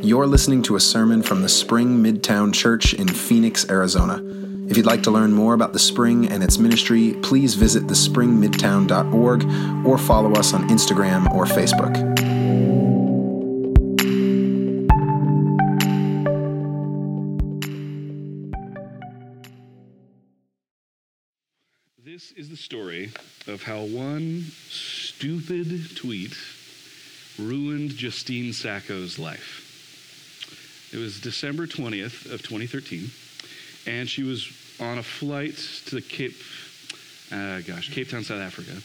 You're listening to a sermon from the Spring Midtown Church in Phoenix, Arizona. If you'd like to learn more about the Spring and its ministry, please visit thespringmidtown.org or follow us on Instagram or Facebook. This is the story of how one stupid tweet ruined Justine Sacco's life. It was December 20th of 2013, and she was on a flight to the Cape, uh, gosh, Cape Town, South Africa,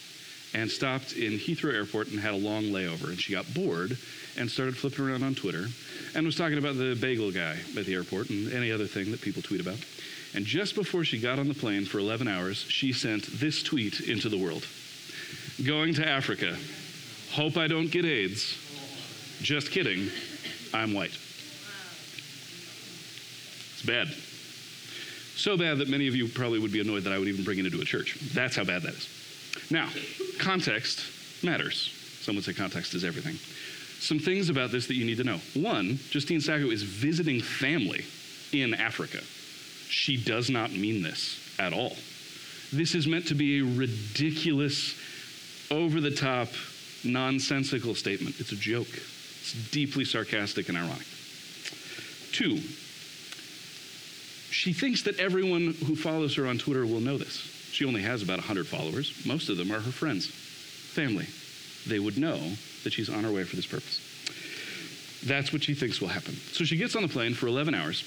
and stopped in Heathrow Airport and had a long layover. And she got bored and started flipping around on Twitter and was talking about the bagel guy at the airport and any other thing that people tweet about. And just before she got on the plane for 11 hours, she sent this tweet into the world Going to Africa. Hope I don't get AIDS. Just kidding. I'm white. It's bad. So bad that many of you probably would be annoyed that I would even bring it into a church. That's how bad that is. Now, context matters. Some would say context is everything. Some things about this that you need to know. One, Justine Sacco is visiting family in Africa. She does not mean this at all. This is meant to be a ridiculous, over the top, nonsensical statement. It's a joke. It's deeply sarcastic and ironic. Two, she thinks that everyone who follows her on Twitter will know this. She only has about 100 followers. Most of them are her friends, family. They would know that she's on her way for this purpose. That's what she thinks will happen. So she gets on the plane for 11 hours,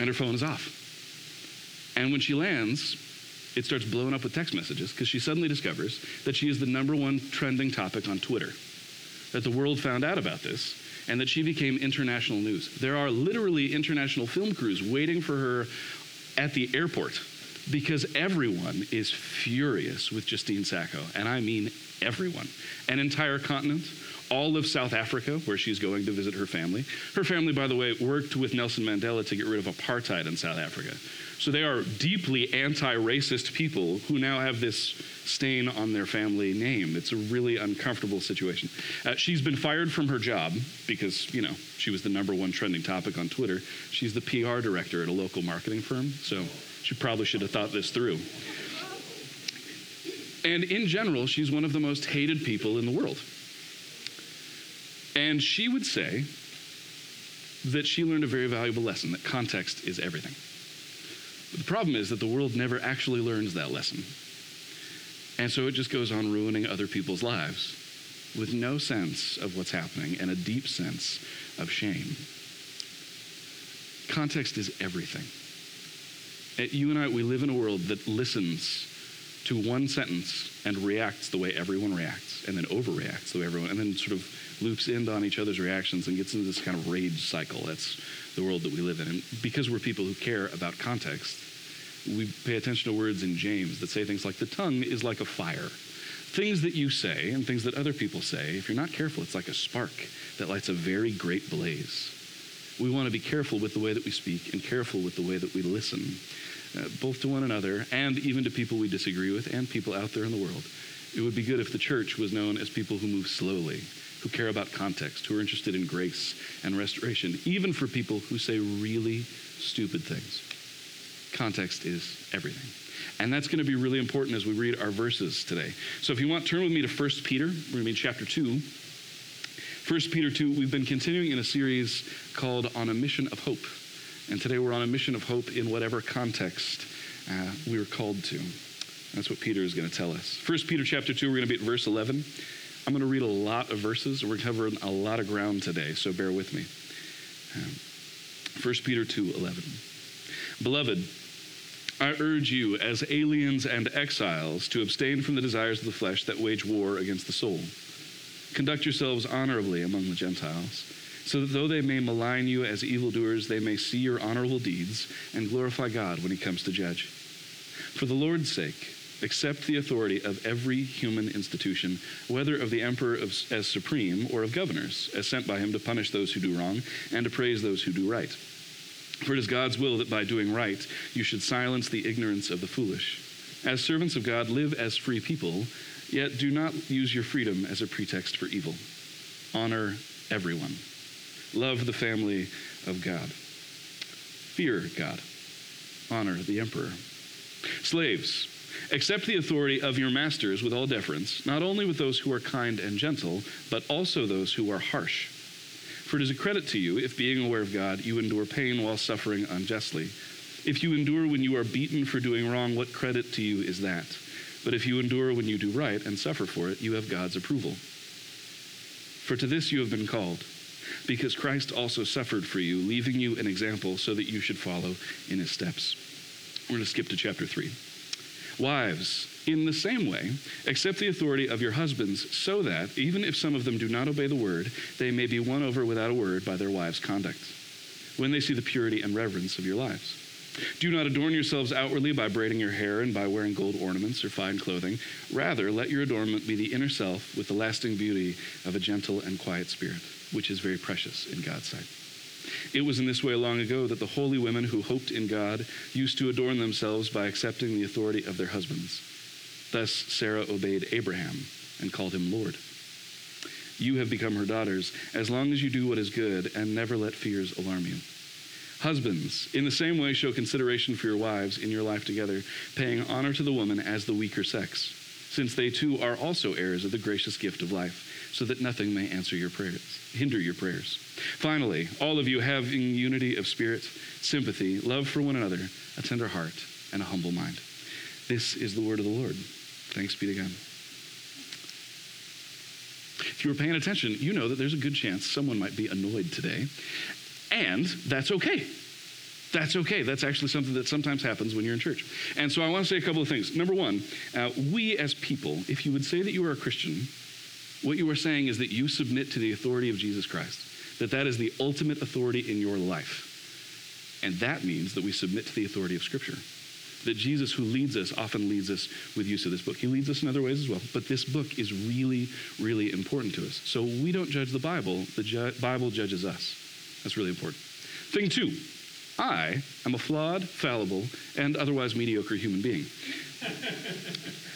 and her phone is off. And when she lands, it starts blowing up with text messages because she suddenly discovers that she is the number one trending topic on Twitter. That the world found out about this and that she became international news. There are literally international film crews waiting for her at the airport because everyone is furious with Justine Sacco, and I mean everyone. An entire continent, all of South Africa, where she's going to visit her family. Her family, by the way, worked with Nelson Mandela to get rid of apartheid in South Africa. So they are deeply anti racist people who now have this stain on their family name. It's a really uncomfortable situation. Uh, she's been fired from her job because, you know, she was the number one trending topic on Twitter. She's the PR director at a local marketing firm, so she probably should have thought this through. And in general, she's one of the most hated people in the world. And she would say that she learned a very valuable lesson that context is everything. But the problem is that the world never actually learns that lesson. And so it just goes on ruining other people's lives with no sense of what's happening and a deep sense of shame. Context is everything. Uh, You and I, we live in a world that listens to one sentence and reacts the way everyone reacts, and then overreacts the way everyone, and then sort of loops in on each other's reactions and gets into this kind of rage cycle. That's the world that we live in. And because we're people who care about context, we pay attention to words in James that say things like the tongue is like a fire. Things that you say and things that other people say, if you're not careful, it's like a spark that lights a very great blaze. We want to be careful with the way that we speak and careful with the way that we listen, uh, both to one another and even to people we disagree with and people out there in the world. It would be good if the church was known as people who move slowly, who care about context, who are interested in grace and restoration, even for people who say really stupid things. Context is everything. And that's going to be really important as we read our verses today. So if you want, turn with me to 1 Peter. We're going to be in chapter 2. 1 Peter 2, we've been continuing in a series called On a Mission of Hope. And today we're on a mission of hope in whatever context uh, we were called to. That's what Peter is going to tell us. 1 Peter chapter 2, we're going to be at verse 11. I'm going to read a lot of verses. We're covering a lot of ground today, so bear with me. Um, 1 Peter 2, 11. Beloved, I urge you, as aliens and exiles, to abstain from the desires of the flesh that wage war against the soul. Conduct yourselves honorably among the Gentiles, so that though they may malign you as evildoers, they may see your honorable deeds and glorify God when he comes to judge. For the Lord's sake, accept the authority of every human institution, whether of the emperor of, as supreme or of governors, as sent by him to punish those who do wrong and to praise those who do right. For it is God's will that by doing right you should silence the ignorance of the foolish. As servants of God, live as free people, yet do not use your freedom as a pretext for evil. Honor everyone. Love the family of God. Fear God. Honor the emperor. Slaves, accept the authority of your masters with all deference, not only with those who are kind and gentle, but also those who are harsh. For it is a credit to you if, being aware of God, you endure pain while suffering unjustly. If you endure when you are beaten for doing wrong, what credit to you is that? But if you endure when you do right and suffer for it, you have God's approval. For to this you have been called, because Christ also suffered for you, leaving you an example so that you should follow in his steps. We're going to skip to chapter 3. Wives, in the same way, accept the authority of your husbands, so that, even if some of them do not obey the word, they may be won over without a word by their wives' conduct, when they see the purity and reverence of your lives. Do not adorn yourselves outwardly by braiding your hair and by wearing gold ornaments or fine clothing. Rather, let your adornment be the inner self with the lasting beauty of a gentle and quiet spirit, which is very precious in God's sight. It was in this way long ago that the holy women who hoped in God used to adorn themselves by accepting the authority of their husbands. Thus, Sarah obeyed Abraham and called him Lord. You have become her daughters as long as you do what is good and never let fears alarm you. Husbands, in the same way, show consideration for your wives in your life together, paying honor to the woman as the weaker sex, since they too are also heirs of the gracious gift of life, so that nothing may answer your prayers, hinder your prayers. Finally, all of you having unity of spirit, sympathy, love for one another, a tender heart, and a humble mind. This is the word of the Lord. Thanks be to God. If you were paying attention, you know that there's a good chance someone might be annoyed today and that's okay. That's okay. That's actually something that sometimes happens when you're in church. And so I want to say a couple of things. Number one, uh, we as people, if you would say that you are a Christian, what you are saying is that you submit to the authority of Jesus Christ, that that is the ultimate authority in your life. And that means that we submit to the authority of Scripture. That Jesus, who leads us, often leads us with use of this book. He leads us in other ways as well, but this book is really, really important to us. So we don't judge the Bible, the ju- Bible judges us. That's really important. Thing two, I am a flawed, fallible, and otherwise mediocre human being.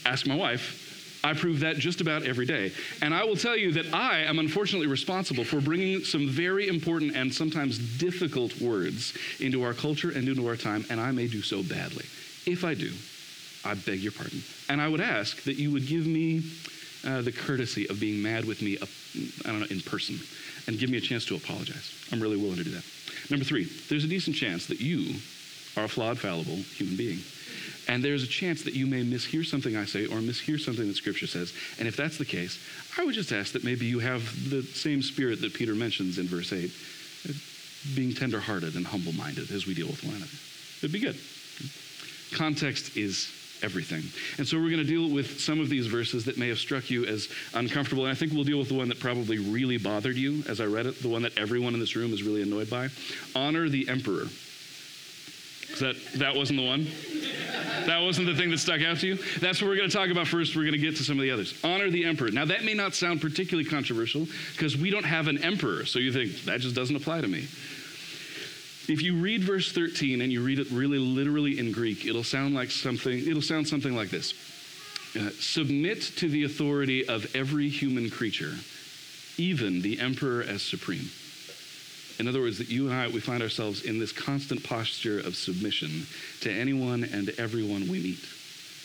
Ask my wife. I prove that just about every day. And I will tell you that I am unfortunately responsible for bringing some very important and sometimes difficult words into our culture and into our time, and I may do so badly. If I do, I beg your pardon. And I would ask that you would give me uh, the courtesy of being mad with me, uh, I don't know, in person and give me a chance to apologize. I'm really willing to do that. Number three, there's a decent chance that you are a flawed, fallible human being. And there's a chance that you may mishear something I say or mishear something that Scripture says. And if that's the case, I would just ask that maybe you have the same spirit that Peter mentions in verse 8 uh, being tenderhearted and humble minded as we deal with one another. It'd be good. Context is everything. And so we're going to deal with some of these verses that may have struck you as uncomfortable. And I think we'll deal with the one that probably really bothered you as I read it, the one that everyone in this room is really annoyed by. Honor the emperor. That, that wasn't the one? That wasn't the thing that stuck out to you? That's what we're going to talk about first. We're going to get to some of the others. Honor the emperor. Now, that may not sound particularly controversial because we don't have an emperor. So you think, that just doesn't apply to me. If you read verse 13 and you read it really literally in Greek, it'll sound like something, it'll sound something like this. Uh, submit to the authority of every human creature, even the emperor as supreme. In other words, that you and I, we find ourselves in this constant posture of submission to anyone and everyone we meet.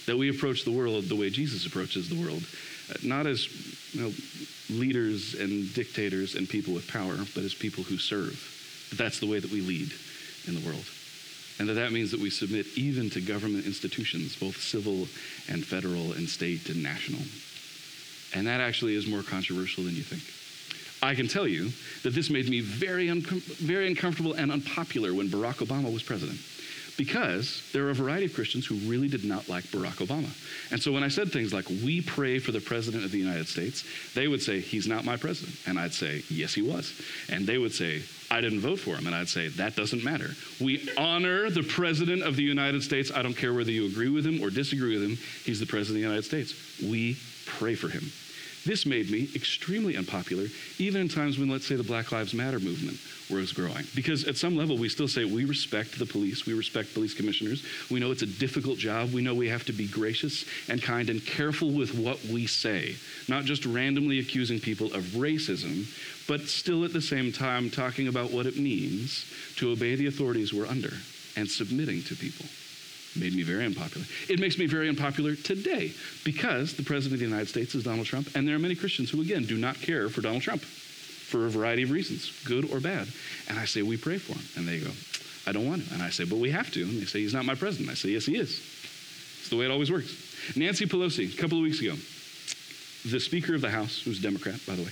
That we approach the world the way Jesus approaches the world, uh, not as you know, leaders and dictators and people with power, but as people who serve that that's the way that we lead in the world. And that that means that we submit even to government institutions, both civil and federal and state and national. And that actually is more controversial than you think. I can tell you that this made me very, very uncomfortable and unpopular when Barack Obama was president because there are a variety of Christians who really did not like Barack Obama. And so when I said things like, we pray for the President of the United States, they would say, he's not my president. And I'd say, yes, he was. And they would say, I didn't vote for him. And I'd say, that doesn't matter. We honor the President of the United States. I don't care whether you agree with him or disagree with him. He's the President of the United States. We pray for him. This made me extremely unpopular, even in times when, let's say, the Black Lives Matter movement was growing. Because at some level, we still say we respect the police, we respect police commissioners. We know it's a difficult job. We know we have to be gracious and kind and careful with what we say, not just randomly accusing people of racism, but still at the same time talking about what it means to obey the authorities we're under and submitting to people made me very unpopular. It makes me very unpopular today because the President of the United States is Donald Trump, and there are many Christians who, again, do not care for Donald Trump for a variety of reasons, good or bad. And I say, We pray for him. And they go, I don't want to. And I say, But we have to. And they say, He's not my president. I say, Yes, he is. It's the way it always works. Nancy Pelosi, a couple of weeks ago, the Speaker of the House, who's a Democrat, by the way,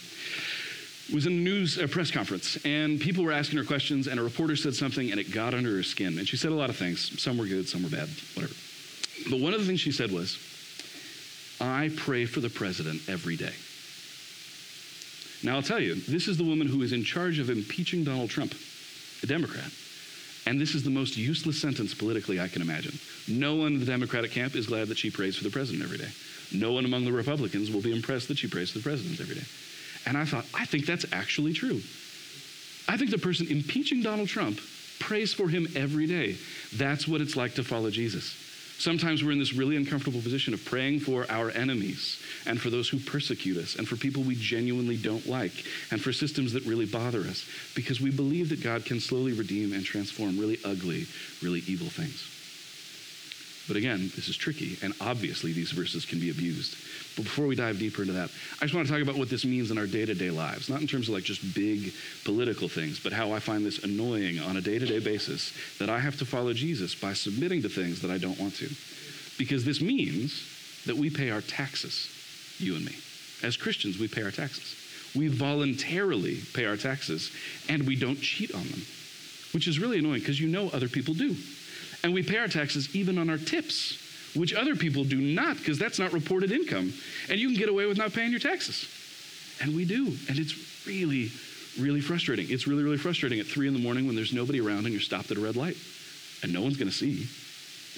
was in a news a press conference, and people were asking her questions, and a reporter said something, and it got under her skin. And she said a lot of things. Some were good, some were bad, whatever. But one of the things she said was, I pray for the president every day. Now, I'll tell you, this is the woman who is in charge of impeaching Donald Trump, a Democrat. And this is the most useless sentence politically I can imagine. No one in the Democratic camp is glad that she prays for the president every day. No one among the Republicans will be impressed that she prays for the president every day. And I thought, I think that's actually true. I think the person impeaching Donald Trump prays for him every day. That's what it's like to follow Jesus. Sometimes we're in this really uncomfortable position of praying for our enemies and for those who persecute us and for people we genuinely don't like and for systems that really bother us because we believe that God can slowly redeem and transform really ugly, really evil things. But again, this is tricky, and obviously these verses can be abused. But before we dive deeper into that, I just want to talk about what this means in our day to day lives, not in terms of like just big political things, but how I find this annoying on a day to day basis that I have to follow Jesus by submitting to things that I don't want to. Because this means that we pay our taxes, you and me. As Christians, we pay our taxes. We voluntarily pay our taxes, and we don't cheat on them, which is really annoying because you know other people do. And we pay our taxes even on our tips, which other people do not because that's not reported income. And you can get away with not paying your taxes. And we do. And it's really, really frustrating. It's really, really frustrating at three in the morning when there's nobody around and you're stopped at a red light and no one's going to see.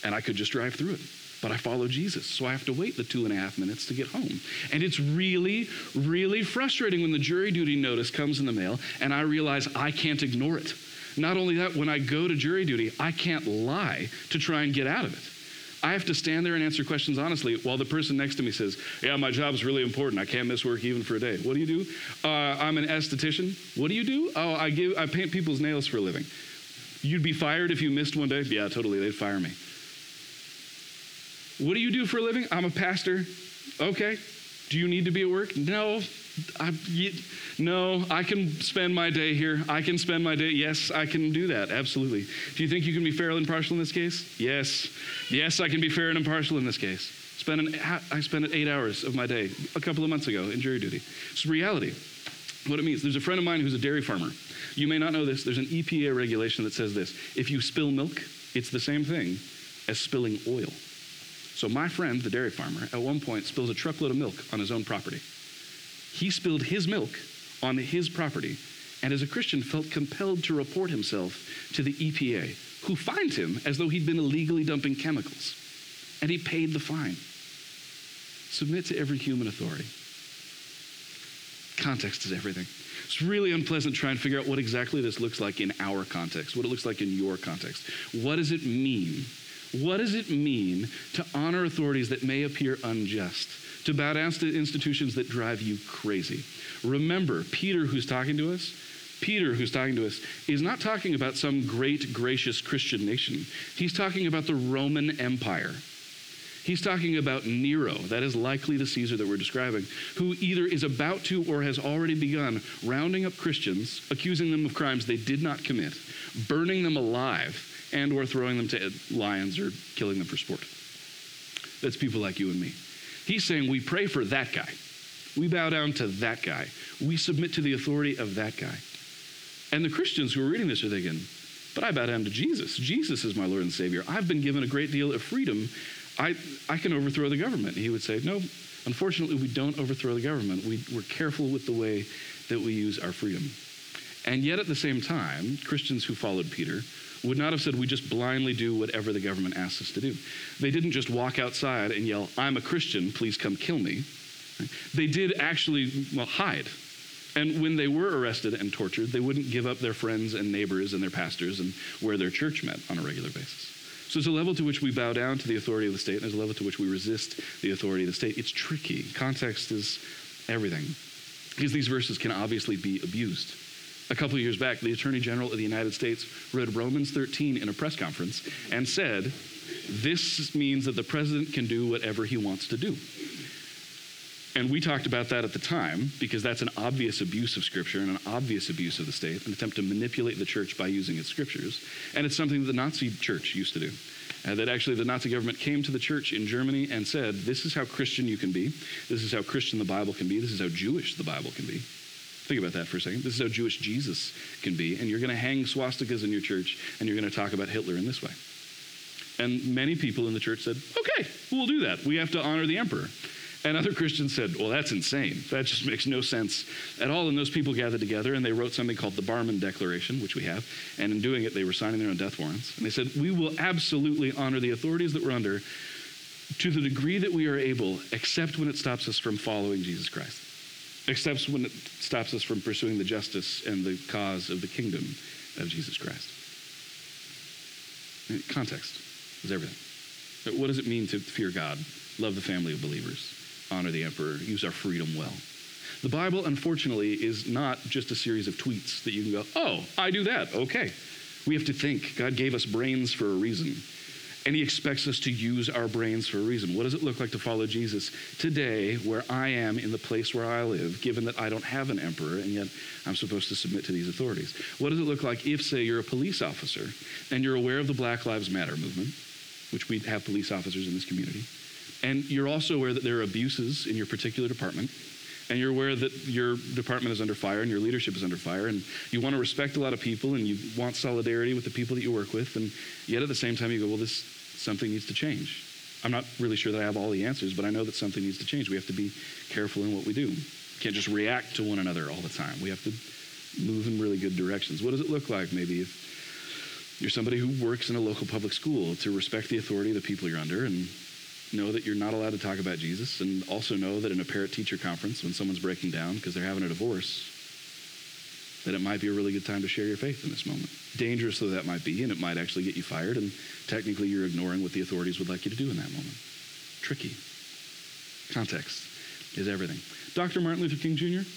And I could just drive through it. But I follow Jesus, so I have to wait the two and a half minutes to get home. And it's really, really frustrating when the jury duty notice comes in the mail and I realize I can't ignore it. Not only that, when I go to jury duty, I can't lie to try and get out of it. I have to stand there and answer questions honestly while the person next to me says, Yeah, my job's really important. I can't miss work even for a day. What do you do? Uh, I'm an esthetician. What do you do? Oh, I, give, I paint people's nails for a living. You'd be fired if you missed one day? Yeah, totally. They'd fire me. What do you do for a living? I'm a pastor. Okay. Do you need to be at work? No. I, no, I can spend my day here. I can spend my day. Yes, I can do that. Absolutely. Do you think you can be fair and impartial in this case? Yes. Yes, I can be fair and impartial in this case. Spend an, I spent eight hours of my day a couple of months ago in jury duty. It's reality. What it means. There's a friend of mine who's a dairy farmer. You may not know this. There's an EPA regulation that says this. If you spill milk, it's the same thing as spilling oil. So my friend, the dairy farmer, at one point spills a truckload of milk on his own property. He spilled his milk on his property, and as a Christian felt compelled to report himself to the EPA, who fined him as though he'd been illegally dumping chemicals. And he paid the fine. Submit to every human authority. Context is everything. It's really unpleasant trying to figure out what exactly this looks like in our context, what it looks like in your context. What does it mean? What does it mean to honor authorities that may appear unjust? To bow down to institutions that drive you crazy? Remember, Peter, who's talking to us, Peter, who's talking to us, is not talking about some great, gracious Christian nation. He's talking about the Roman Empire. He's talking about Nero, that is likely the Caesar that we're describing, who either is about to or has already begun rounding up Christians, accusing them of crimes they did not commit, burning them alive, and or throwing them to lions or killing them for sport. That's people like you and me. He's saying we pray for that guy. We bow down to that guy. We submit to the authority of that guy. And the Christians who are reading this are thinking, but I bow down to Jesus. Jesus is my Lord and Savior. I've been given a great deal of freedom I, I can overthrow the government. He would say, No, unfortunately, we don't overthrow the government. We, we're careful with the way that we use our freedom. And yet, at the same time, Christians who followed Peter would not have said, We just blindly do whatever the government asks us to do. They didn't just walk outside and yell, I'm a Christian, please come kill me. They did actually, well, hide. And when they were arrested and tortured, they wouldn't give up their friends and neighbors and their pastors and where their church met on a regular basis. So there's a level to which we bow down to the authority of the state, and there's a level to which we resist the authority of the state. It's tricky. Context is everything. Because these verses can obviously be abused. A couple of years back, the Attorney General of the United States read Romans 13 in a press conference and said, This means that the president can do whatever he wants to do. And we talked about that at the time because that's an obvious abuse of Scripture and an obvious abuse of the state, an attempt to manipulate the church by using its scriptures. And it's something that the Nazi church used to do. Uh, that actually the Nazi government came to the church in Germany and said, This is how Christian you can be. This is how Christian the Bible can be. This is how Jewish the Bible can be. Think about that for a second. This is how Jewish Jesus can be. And you're going to hang swastikas in your church and you're going to talk about Hitler in this way. And many people in the church said, Okay, we'll do that. We have to honor the emperor. And other Christians said, well, that's insane. That just makes no sense at all. And those people gathered together and they wrote something called the Barmen Declaration, which we have. And in doing it, they were signing their own death warrants. And they said, we will absolutely honor the authorities that we're under to the degree that we are able, except when it stops us from following Jesus Christ, except when it stops us from pursuing the justice and the cause of the kingdom of Jesus Christ. Context is everything. What does it mean to fear God, love the family of believers? honor the emperor, use our freedom well. The Bible, unfortunately, is not just a series of tweets that you can go, oh, I do that, okay. We have to think. God gave us brains for a reason. And he expects us to use our brains for a reason. What does it look like to follow Jesus today, where I am in the place where I live, given that I don't have an emperor and yet I'm supposed to submit to these authorities? What does it look like if, say, you're a police officer and you're aware of the Black Lives Matter movement, which we have police officers in this community, and you're also aware that there are abuses in your particular department. And you're aware that your department is under fire and your leadership is under fire. And you want to respect a lot of people and you want solidarity with the people that you work with. And yet at the same time, you go, well, this something needs to change. I'm not really sure that I have all the answers, but I know that something needs to change. We have to be careful in what we do. We can't just react to one another all the time. We have to move in really good directions. What does it look like, maybe, if you're somebody who works in a local public school, to respect the authority of the people you're under and know that you're not allowed to talk about Jesus, and also know that in a parent teacher conference, when someone's breaking down because they're having a divorce, that it might be a really good time to share your faith in this moment. Dangerous though that might be, and it might actually get you fired, and technically you're ignoring what the authorities would like you to do in that moment. Tricky. Context is everything. Dr. Martin Luther King Jr.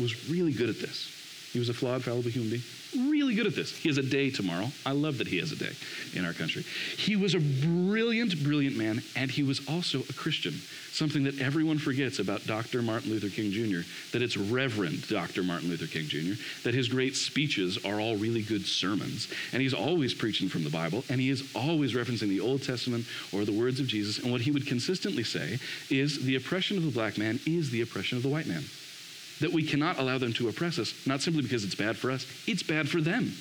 was really good at this. He was a flawed, fallible human being really good at this. He has a day tomorrow. I love that he has a day in our country. He was a brilliant, brilliant man, and he was also a Christian. Something that everyone forgets about Dr. Martin Luther King Jr., that it's Reverend Dr. Martin Luther King Jr., that his great speeches are all really good sermons, and he's always preaching from the Bible, and he is always referencing the Old Testament or the words of Jesus. And what he would consistently say is the oppression of the black man is the oppression of the white man that we cannot allow them to oppress us, not simply because it's bad for us, it's bad for them.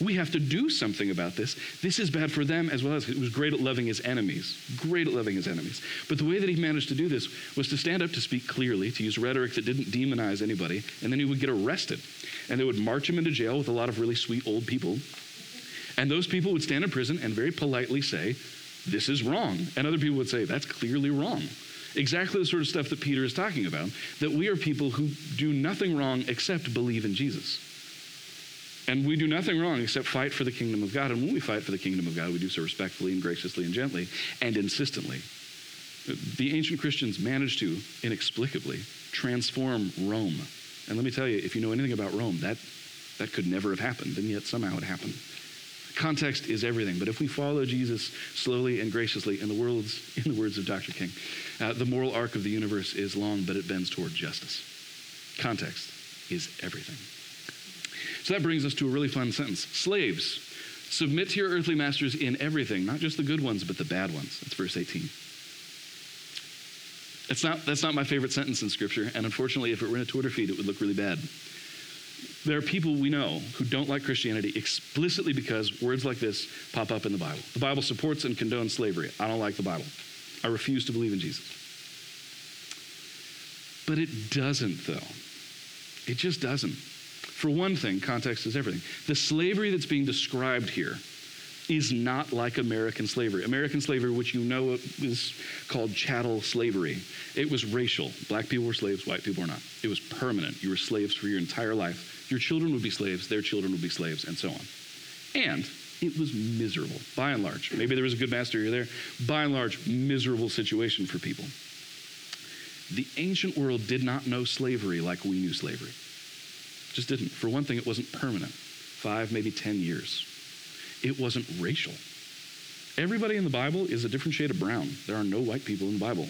We have to do something about this. This is bad for them as well as he was great at loving his enemies, great at loving his enemies. But the way that he managed to do this was to stand up to speak clearly, to use rhetoric that didn't demonize anybody, and then he would get arrested. And they would march him into jail with a lot of really sweet old people. And those people would stand in prison and very politely say, This is wrong. And other people would say, That's clearly wrong. Exactly the sort of stuff that Peter is talking about, that we are people who do nothing wrong except believe in Jesus. And we do nothing wrong except fight for the kingdom of God. And when we fight for the kingdom of God, we do so respectfully and graciously and gently and insistently. The ancient Christians managed to inexplicably transform Rome. And let me tell you, if you know anything about Rome, that, that could never have happened, and yet somehow it happened. Context is everything. But if we follow Jesus slowly and graciously, in the words, in the words of Dr. King, uh, the moral arc of the universe is long, but it bends toward justice. Context is everything. So that brings us to a really fun sentence. Slaves, submit to your earthly masters in everything, not just the good ones, but the bad ones. That's verse 18. That's not, that's not my favorite sentence in Scripture, and unfortunately, if it were in a Twitter feed, it would look really bad. There are people we know who don't like Christianity explicitly because words like this pop up in the Bible. The Bible supports and condones slavery. I don't like the Bible. I refuse to believe in Jesus. But it doesn't, though. It just doesn't. For one thing, context is everything. The slavery that's being described here is not like American slavery. American slavery, which you know is called chattel slavery, it was racial. Black people were slaves, white people were not. It was permanent. You were slaves for your entire life. Your children would be slaves, their children would be slaves, and so on. And it was miserable, by and large. Maybe there was a good master here there. By and large, miserable situation for people. The ancient world did not know slavery like we knew slavery. Just didn't. For one thing, it wasn't permanent five, maybe 10 years. It wasn't racial. Everybody in the Bible is a different shade of brown. There are no white people in the Bible.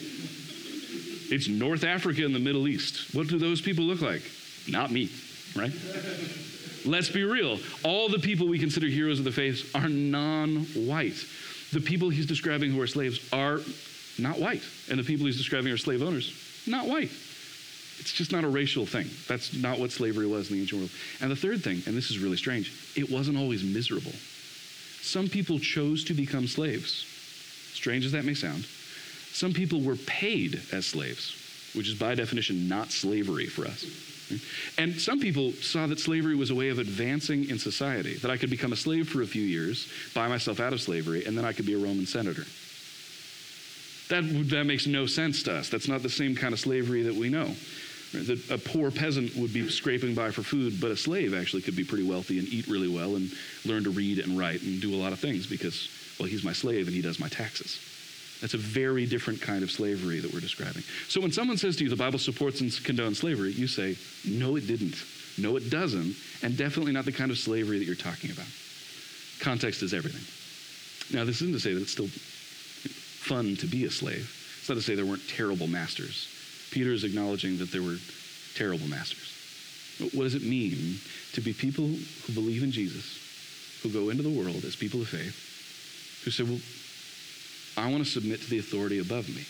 It's North Africa and the Middle East. What do those people look like? Not me, right? Let's be real. All the people we consider heroes of the faith are non white. The people he's describing who are slaves are not white. And the people he's describing are slave owners, not white. It's just not a racial thing. That's not what slavery was in the ancient world. And the third thing, and this is really strange, it wasn't always miserable. Some people chose to become slaves. Strange as that may sound. Some people were paid as slaves, which is by definition not slavery for us. And some people saw that slavery was a way of advancing in society, that I could become a slave for a few years, buy myself out of slavery, and then I could be a Roman senator. That, that makes no sense to us. That's not the same kind of slavery that we know. That a poor peasant would be scraping by for food, but a slave actually could be pretty wealthy and eat really well and learn to read and write and do a lot of things because, well, he's my slave and he does my taxes. That's a very different kind of slavery that we're describing. So when someone says to you, the Bible supports and condones slavery, you say, no, it didn't. No, it doesn't. And definitely not the kind of slavery that you're talking about. Context is everything. Now, this isn't to say that it's still fun to be a slave. It's not to say there weren't terrible masters. Peter is acknowledging that there were terrible masters. But what does it mean to be people who believe in Jesus, who go into the world as people of faith, who say, well, I want to submit to the authority above me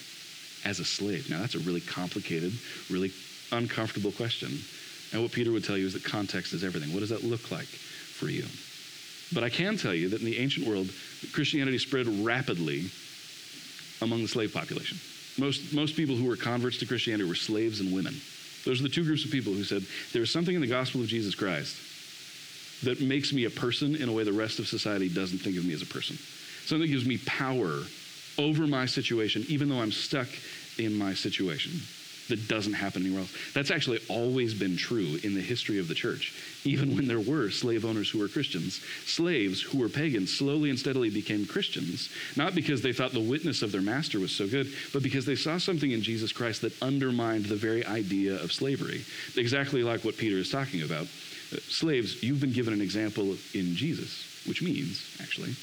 as a slave? Now, that's a really complicated, really uncomfortable question. And what Peter would tell you is that context is everything. What does that look like for you? But I can tell you that in the ancient world, Christianity spread rapidly among the slave population. Most, most people who were converts to Christianity were slaves and women. Those are the two groups of people who said, There's something in the gospel of Jesus Christ that makes me a person in a way the rest of society doesn't think of me as a person. Something that gives me power over my situation, even though I'm stuck in my situation that doesn't happen anywhere else. That's actually always been true in the history of the church. Even when there were slave owners who were Christians, slaves who were pagans slowly and steadily became Christians, not because they thought the witness of their master was so good, but because they saw something in Jesus Christ that undermined the very idea of slavery. Exactly like what Peter is talking about. Uh, slaves, you've been given an example in Jesus, which means, actually,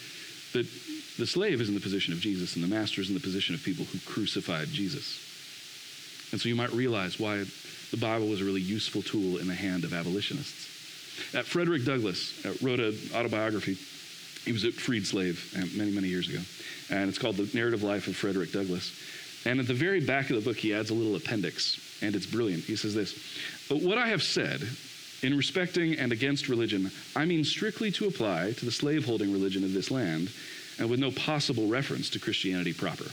that the slave is in the position of Jesus and the master is in the position of people who crucified Jesus. And so you might realize why the Bible was a really useful tool in the hand of abolitionists. Uh, Frederick Douglass uh, wrote an autobiography. He was a freed slave uh, many, many years ago. And it's called The Narrative Life of Frederick Douglass. And at the very back of the book, he adds a little appendix, and it's brilliant. He says this But what I have said in respecting and against religion, I mean strictly to apply to the slaveholding religion of this land, and with no possible reference to Christianity proper.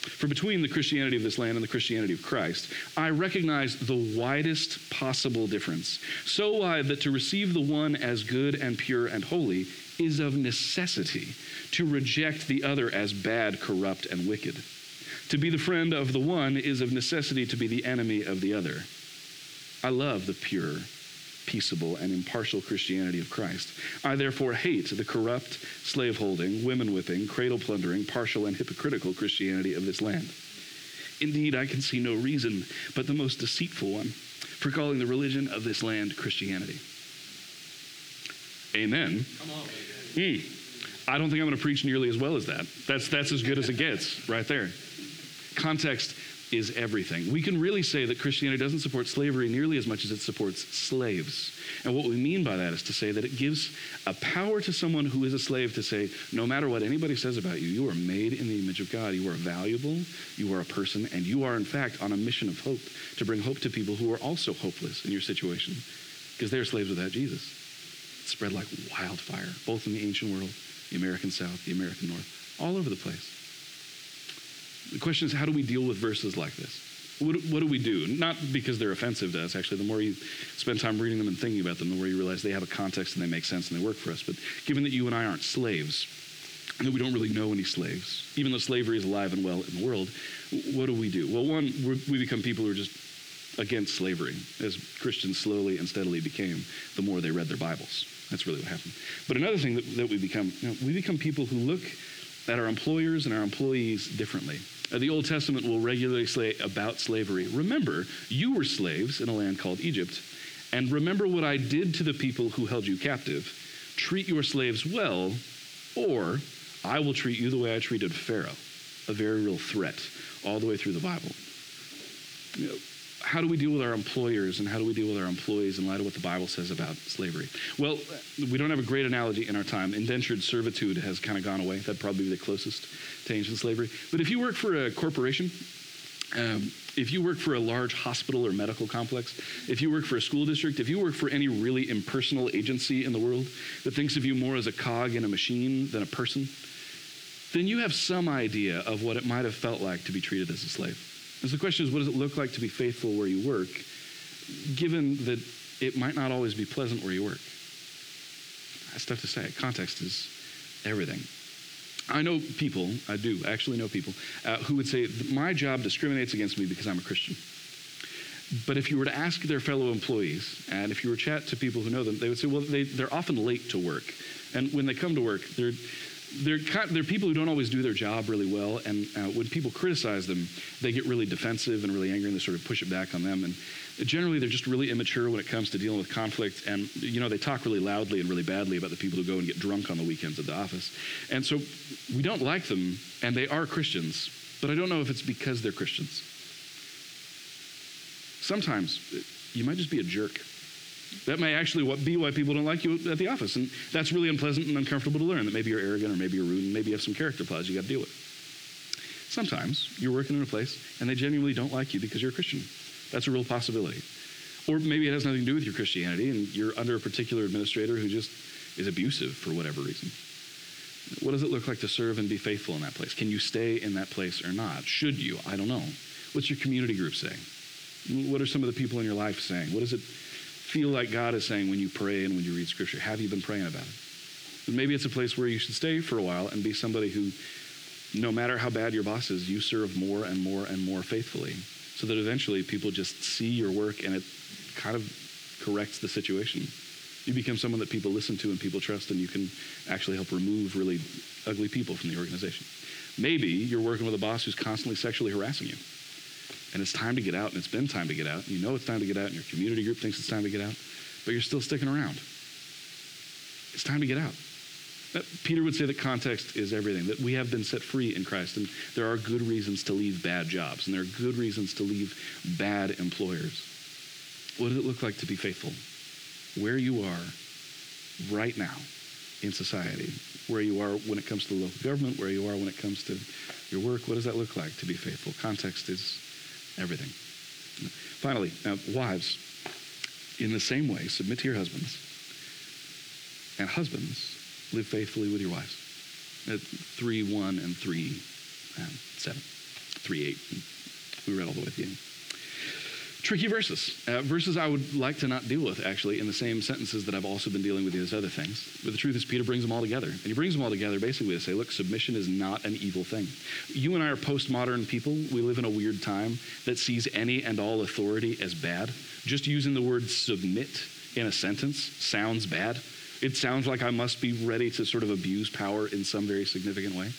For between the Christianity of this land and the Christianity of Christ, I recognize the widest possible difference, so wide that to receive the one as good and pure and holy is of necessity, to reject the other as bad, corrupt, and wicked. To be the friend of the one is of necessity to be the enemy of the other. I love the pure, peaceable, and impartial Christianity of Christ. I therefore hate the corrupt, slaveholding, women whipping, cradle plundering, partial, and hypocritical Christianity of this land. Indeed, I can see no reason but the most deceitful one for calling the religion of this land Christianity. Amen. Come on, mm. I don't think I'm going to preach nearly as well as that. That's, that's as good as it gets right there. Context is everything. We can really say that Christianity doesn't support slavery nearly as much as it supports slaves. And what we mean by that is to say that it gives a power to someone who is a slave to say, no matter what anybody says about you, you are made in the image of God. You are valuable, you are a person, and you are, in fact, on a mission of hope to bring hope to people who are also hopeless in your situation because they're slaves without Jesus. It spread like wildfire, both in the ancient world, the American South, the American North, all over the place. The question is, how do we deal with verses like this? What, what do we do? Not because they're offensive to us, actually. The more you spend time reading them and thinking about them, the more you realize they have a context and they make sense and they work for us. But given that you and I aren't slaves, and that we don't really know any slaves, even though slavery is alive and well in the world, what do we do? Well, one, we become people who are just against slavery, as Christians slowly and steadily became the more they read their Bibles. That's really what happened. But another thing that, that we become, you know, we become people who look at our employers and our employees differently. Uh, the Old Testament will regularly say about slavery remember, you were slaves in a land called Egypt, and remember what I did to the people who held you captive. Treat your slaves well, or I will treat you the way I treated Pharaoh, a very real threat all the way through the Bible. You know, how do we deal with our employers and how do we deal with our employees in light of what the Bible says about slavery? Well, we don't have a great analogy in our time. Indentured servitude has kind of gone away. That'd probably be the closest to ancient slavery. But if you work for a corporation, um, if you work for a large hospital or medical complex, if you work for a school district, if you work for any really impersonal agency in the world that thinks of you more as a cog in a machine than a person, then you have some idea of what it might have felt like to be treated as a slave. And so the question is, what does it look like to be faithful where you work, given that it might not always be pleasant where you work? That's tough to say. Context is everything. I know people, I do actually know people, uh, who would say, my job discriminates against me because I'm a Christian. But if you were to ask their fellow employees, and if you were to chat to people who know them, they would say, well, they, they're often late to work. And when they come to work, they're they're, they're people who don't always do their job really well, and uh, when people criticize them, they get really defensive and really angry, and they sort of push it back on them. And generally, they're just really immature when it comes to dealing with conflict, and you know they talk really loudly and really badly about the people who go and get drunk on the weekends at the office. And so we don't like them, and they are Christians, but I don't know if it's because they're Christians. Sometimes you might just be a jerk. That may actually be why people don't like you at the office. And that's really unpleasant and uncomfortable to learn that maybe you're arrogant or maybe you're rude and maybe you have some character flaws you got to deal with. Sometimes you're working in a place and they genuinely don't like you because you're a Christian. That's a real possibility. Or maybe it has nothing to do with your Christianity and you're under a particular administrator who just is abusive for whatever reason. What does it look like to serve and be faithful in that place? Can you stay in that place or not? Should you? I don't know. What's your community group saying? What are some of the people in your life saying? What is it feel like God is saying when you pray and when you read Scripture? Have you been praying about it? And maybe it's a place where you should stay for a while and be somebody who, no matter how bad your boss is, you serve more and more and more faithfully so that eventually people just see your work and it kind of corrects the situation. You become someone that people listen to and people trust, and you can actually help remove really ugly people from the organization. Maybe you're working with a boss who's constantly sexually harassing you and it's time to get out, and it's been time to get out. You know it's time to get out, and your community group thinks it's time to get out, but you're still sticking around. It's time to get out. Peter would say that context is everything, that we have been set free in Christ, and there are good reasons to leave bad jobs, and there are good reasons to leave bad employers. What does it look like to be faithful? Where you are right now in society, where you are when it comes to the local government, where you are when it comes to your work, what does that look like to be faithful? Context is everything. Finally, uh, wives, in the same way, submit to your husbands. And husbands, live faithfully with your wives. At 3 1 and 3 uh, 7. 3 8. We read all the way at the end tricky verses. Uh, verses I would like to not deal with, actually, in the same sentences that I've also been dealing with these other things. But the truth is, Peter brings them all together. And he brings them all together basically to say, look, submission is not an evil thing. You and I are postmodern people. We live in a weird time that sees any and all authority as bad. Just using the word submit in a sentence sounds bad. It sounds like I must be ready to sort of abuse power in some very significant way.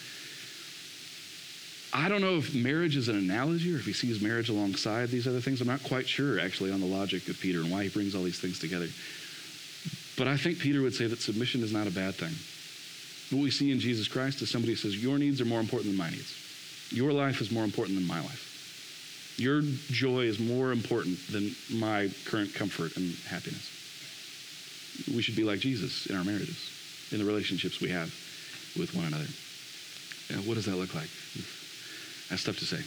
I don't know if marriage is an analogy or if he sees marriage alongside these other things. I'm not quite sure, actually, on the logic of Peter and why he brings all these things together. But I think Peter would say that submission is not a bad thing. What we see in Jesus Christ is somebody who says, Your needs are more important than my needs. Your life is more important than my life. Your joy is more important than my current comfort and happiness. We should be like Jesus in our marriages, in the relationships we have with one another. And what does that look like? That's tough to say.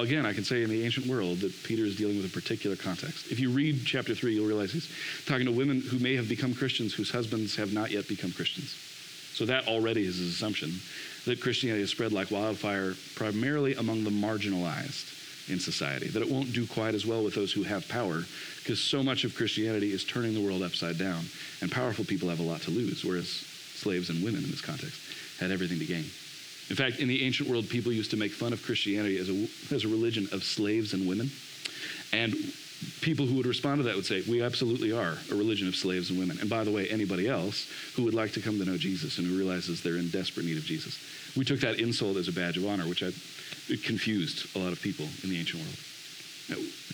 Again, I can say in the ancient world that Peter is dealing with a particular context. If you read chapter 3, you'll realize he's talking to women who may have become Christians whose husbands have not yet become Christians. So that already is his assumption that Christianity has spread like wildfire primarily among the marginalized, in society, that it won't do quite as well with those who have power, because so much of Christianity is turning the world upside down, and powerful people have a lot to lose, whereas slaves and women in this context had everything to gain. In fact, in the ancient world, people used to make fun of Christianity as a, as a religion of slaves and women. And people who would respond to that would say, We absolutely are a religion of slaves and women. And by the way, anybody else who would like to come to know Jesus and who realizes they're in desperate need of Jesus. We took that insult as a badge of honor, which I, confused a lot of people in the ancient world.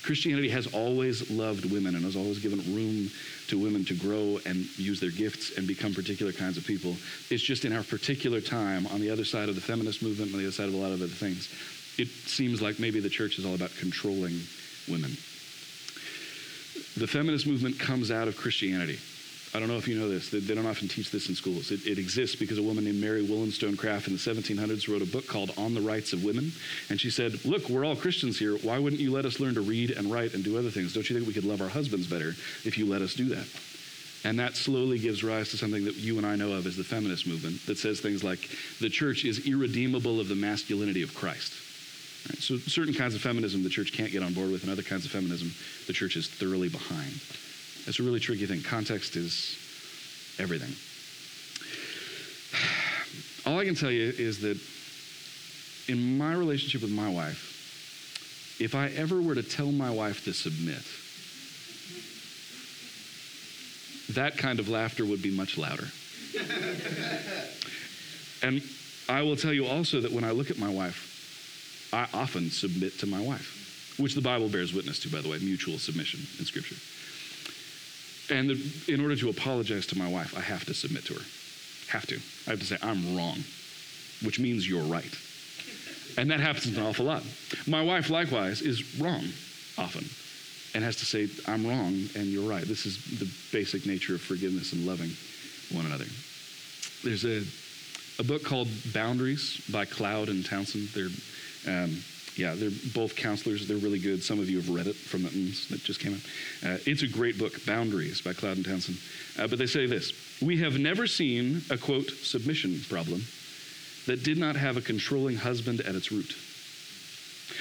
Christianity has always loved women and has always given room to women to grow and use their gifts and become particular kinds of people. It's just in our particular time, on the other side of the feminist movement, on the other side of a lot of other things, it seems like maybe the church is all about controlling women. The feminist movement comes out of Christianity. I don't know if you know this. They, they don't often teach this in schools. It, it, exists because a woman named Mary Wollstonecraft in the 1700s wrote a book called On the Rights of Women. And she said, Look, we're all Christians here. Why wouldn't you let us learn to read and write and do other things? Don't you think we could love our husbands better if you let us do that? And that slowly gives rise to something that you and I know of as the feminist movement that says things like the church is irredeemable of the masculinity of Christ. Right? So, certain kinds of feminism the church can't get on board with, and other kinds of feminism the church is thoroughly behind. That's a really tricky thing. Context is everything. All I can tell you is that in my relationship with my wife, if I ever were to tell my wife to submit, that kind of laughter would be much louder. and I will tell you also that when I look at my wife, I often submit to my wife, which the Bible bears witness to, by the way, mutual submission in Scripture. And the, in order to apologize to my wife, I have to submit to her. Have to. I have to say, I'm wrong, which means you're right. And that happens an awful lot. My wife, likewise, is wrong often and has to say, I'm wrong and you're right. This is the basic nature of forgiveness and loving one another. There's a, a book called Boundaries by Cloud and Townsend. They're um, yeah, they're both counselors. They're really good. Some of you have read it from the that just came out. Uh, it's a great book, Boundaries by Cloud and Townsend. Uh, but they say this We have never seen a quote submission problem that did not have a controlling husband at its root.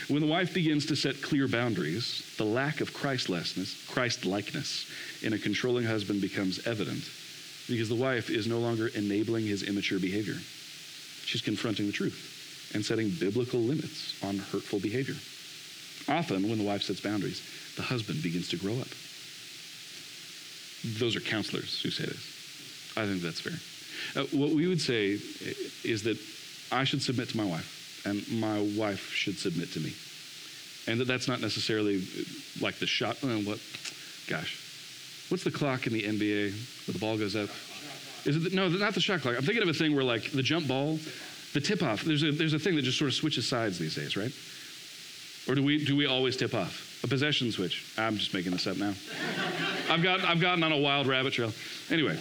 When the wife begins to set clear boundaries, the lack of Christlessness, Christ-likeness in a controlling husband becomes evident because the wife is no longer enabling his immature behavior. She's confronting the truth and setting biblical limits on hurtful behavior. Often, when the wife sets boundaries, the husband begins to grow up. Those are counselors who say this. I think that's fair. Uh, what we would say is that I should submit to my wife, and my wife should submit to me. And that that's not necessarily like the shot. Uh, what? Gosh. What's the clock in the NBA where the ball goes up? Is it the, no, not the shot clock. I'm thinking of a thing where like the jump ball the tip off, there's a, there's a thing that just sort of switches sides these days, right? Or do we, do we always tip off? A possession switch. I'm just making this up now. I've, got, I've gotten on a wild rabbit trail. Anyway,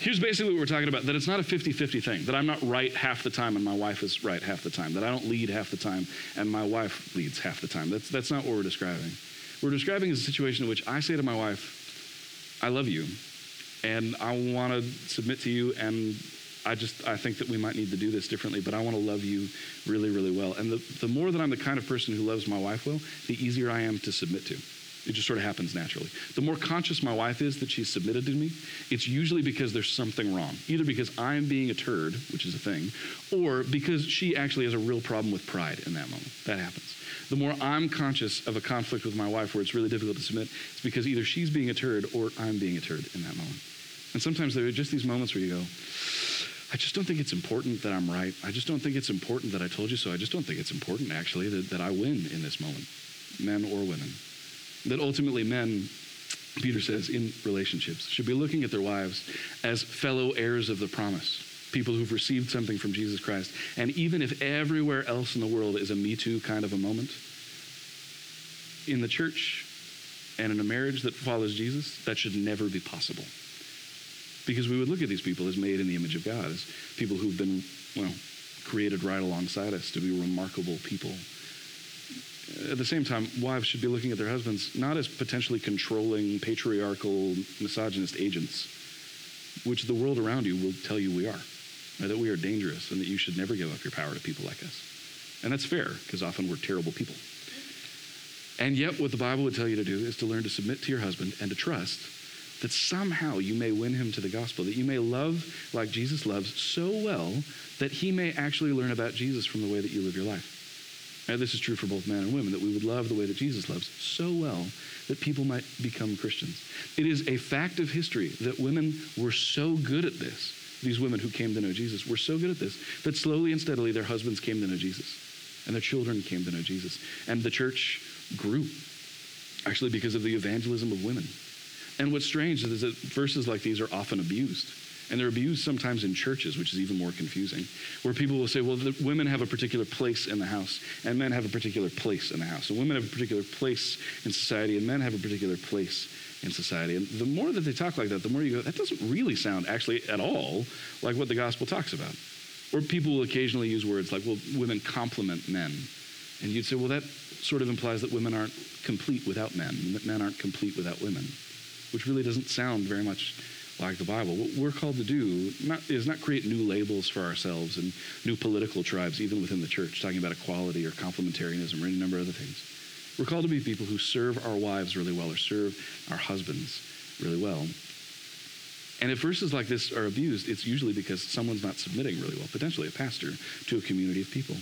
here's basically what we're talking about that it's not a 50 50 thing, that I'm not right half the time and my wife is right half the time, that I don't lead half the time and my wife leads half the time. That's, that's not what we're describing. We're describing is a situation in which I say to my wife, I love you and I want to submit to you and I just I think that we might need to do this differently, but I want to love you really, really well. And the, the more that I'm the kind of person who loves my wife well, the easier I am to submit to. It just sort of happens naturally. The more conscious my wife is that she's submitted to me, it's usually because there's something wrong. Either because I'm being a turd, which is a thing, or because she actually has a real problem with pride in that moment. That happens. The more I'm conscious of a conflict with my wife where it's really difficult to submit, it's because either she's being a turd or I'm being a turd in that moment. And sometimes there are just these moments where you go, I just don't think it's important that I'm right. I just don't think it's important that I told you so. I just don't think it's important, actually, that, that I win in this moment, men or women. That ultimately, men, Peter says, in relationships, should be looking at their wives as fellow heirs of the promise, people who've received something from Jesus Christ. And even if everywhere else in the world is a Me Too kind of a moment, in the church and in a marriage that follows Jesus, that should never be possible. Because we would look at these people as made in the image of God, as people who've been, well, created right alongside us to be remarkable people. At the same time, wives should be looking at their husbands not as potentially controlling, patriarchal, misogynist agents, which the world around you will tell you we are, that we are dangerous and that you should never give up your power to people like us. And that's fair, because often we're terrible people. And yet, what the Bible would tell you to do is to learn to submit to your husband and to trust that somehow you may win him to the gospel, that you may love like Jesus loves so well that he may actually learn about Jesus from the way that you live your life. And this is true for both men and women, that we would love the way that Jesus loves so well that people might become Christians. It is a fact of history that women were so good at this, these women who came to know Jesus were so good at this, that slowly and steadily their husbands came to know Jesus, and their children came to know Jesus. And the church grew, actually, because of the evangelism of women. And what's strange is that verses like these are often abused. And they're abused sometimes in churches, which is even more confusing, where people will say, well, the women have a particular place in the house, and men have a particular place in the house. So women have a particular place in society, and men have a particular place in society. And the more that they talk like that, the more you go, that doesn't really sound actually at all like what the gospel talks about. Or people will occasionally use words like, well, women complement men. And you'd say, well, that sort of implies that women aren't complete without men, and that men aren't complete without women, which really doesn't sound very much like the Bible. What we're called to do not, is not create new labels for ourselves and new political tribes, even within the church, talking about equality or complementarianism or any number of other things. We're called to be people who serve our wives really well or serve our husbands really well. And if verses like this are abused, it's usually because someone's not submitting really well, potentially a pastor, to a community of people.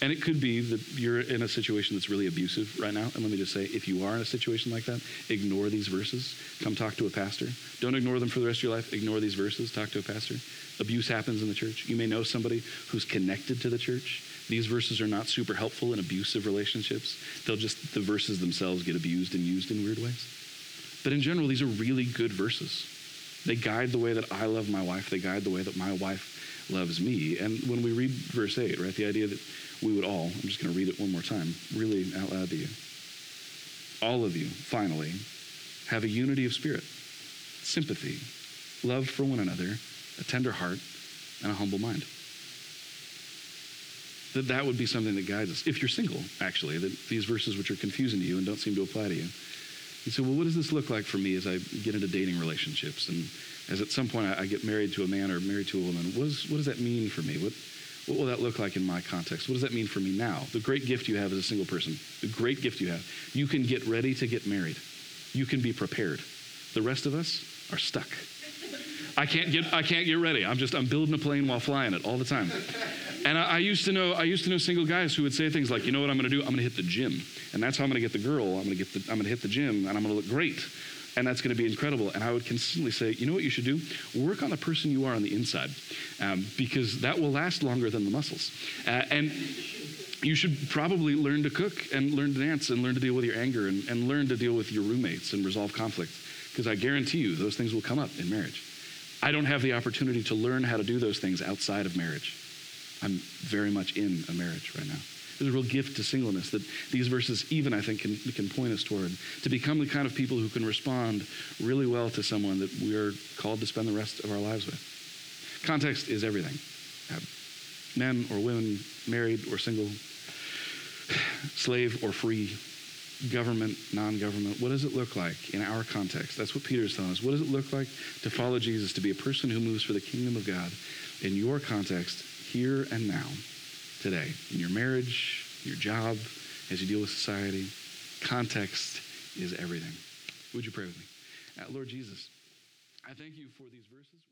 And it could be that you're in a situation that's really abusive right now. And let me just say, if you are in a situation like that, ignore these verses. Come talk to a pastor. Don't ignore them for the rest of your life. Ignore these verses. Talk to a pastor. Abuse happens in the church. You may know somebody who's connected to the church. These verses are not super helpful in abusive relationships. They'll just, the verses themselves get abused and used in weird ways. But in general, these are really good verses. They guide the way that I love my wife, they guide the way that my wife loves me. And when we read verse 8, right, the idea that we would all, I'm just going to read it one more time, really out loud to you. All of you, finally, have a unity of spirit, sympathy, love for one another, a tender heart, and a humble mind. That that would be something that guides us. If you're single, actually, that these verses which are confusing to you and don't seem to apply to you. You say, well, what does this look like for me as I get into dating relationships? And as at some point I, I get married to a man or married to a woman, what, is, what does that mean for me? What, what will that look like in my context? What does that mean for me now? The great gift you have as a single person, the great gift you have, you can get ready to get married. You can be prepared. The rest of us are stuck. I can't get I can't get ready. I'm just I'm building a plane while flying it all the time. And I, I, used to know I used to know single guys who would say things like, you know what I'm to do? I'm to hit the gym, and that's how I'm to get the girl. I'm to get the, I'm to hit the gym, and I'm to look great, and that's going to be incredible. And I would consistently say, you know what you should do? Work on the person you are on the inside, um, because that will last longer than the muscles. Uh, and you should probably learn to cook and learn to dance and learn to deal with your anger and, and learn to deal with your roommates and resolve conflict, because I guarantee you those things will come up in marriage. I don't have the opportunity to learn how to do those things outside of marriage. I'm very much in a marriage right now. There's a real gift to singleness that these verses, even I think, can, can point us toward to become the kind of people who can respond really well to someone that we are called to spend the rest of our lives with. Context is everything. Uh, men or women, married or single, slave or free, government, non government. What does it look like in our context? That's what Peter's telling us. What does it look like to follow Jesus, to be a person who moves for the kingdom of God in your context, here and now, today, in your marriage, your job, as you deal with society? Context is everything. Would you pray with me? Uh, Lord Jesus, I thank you for these verses.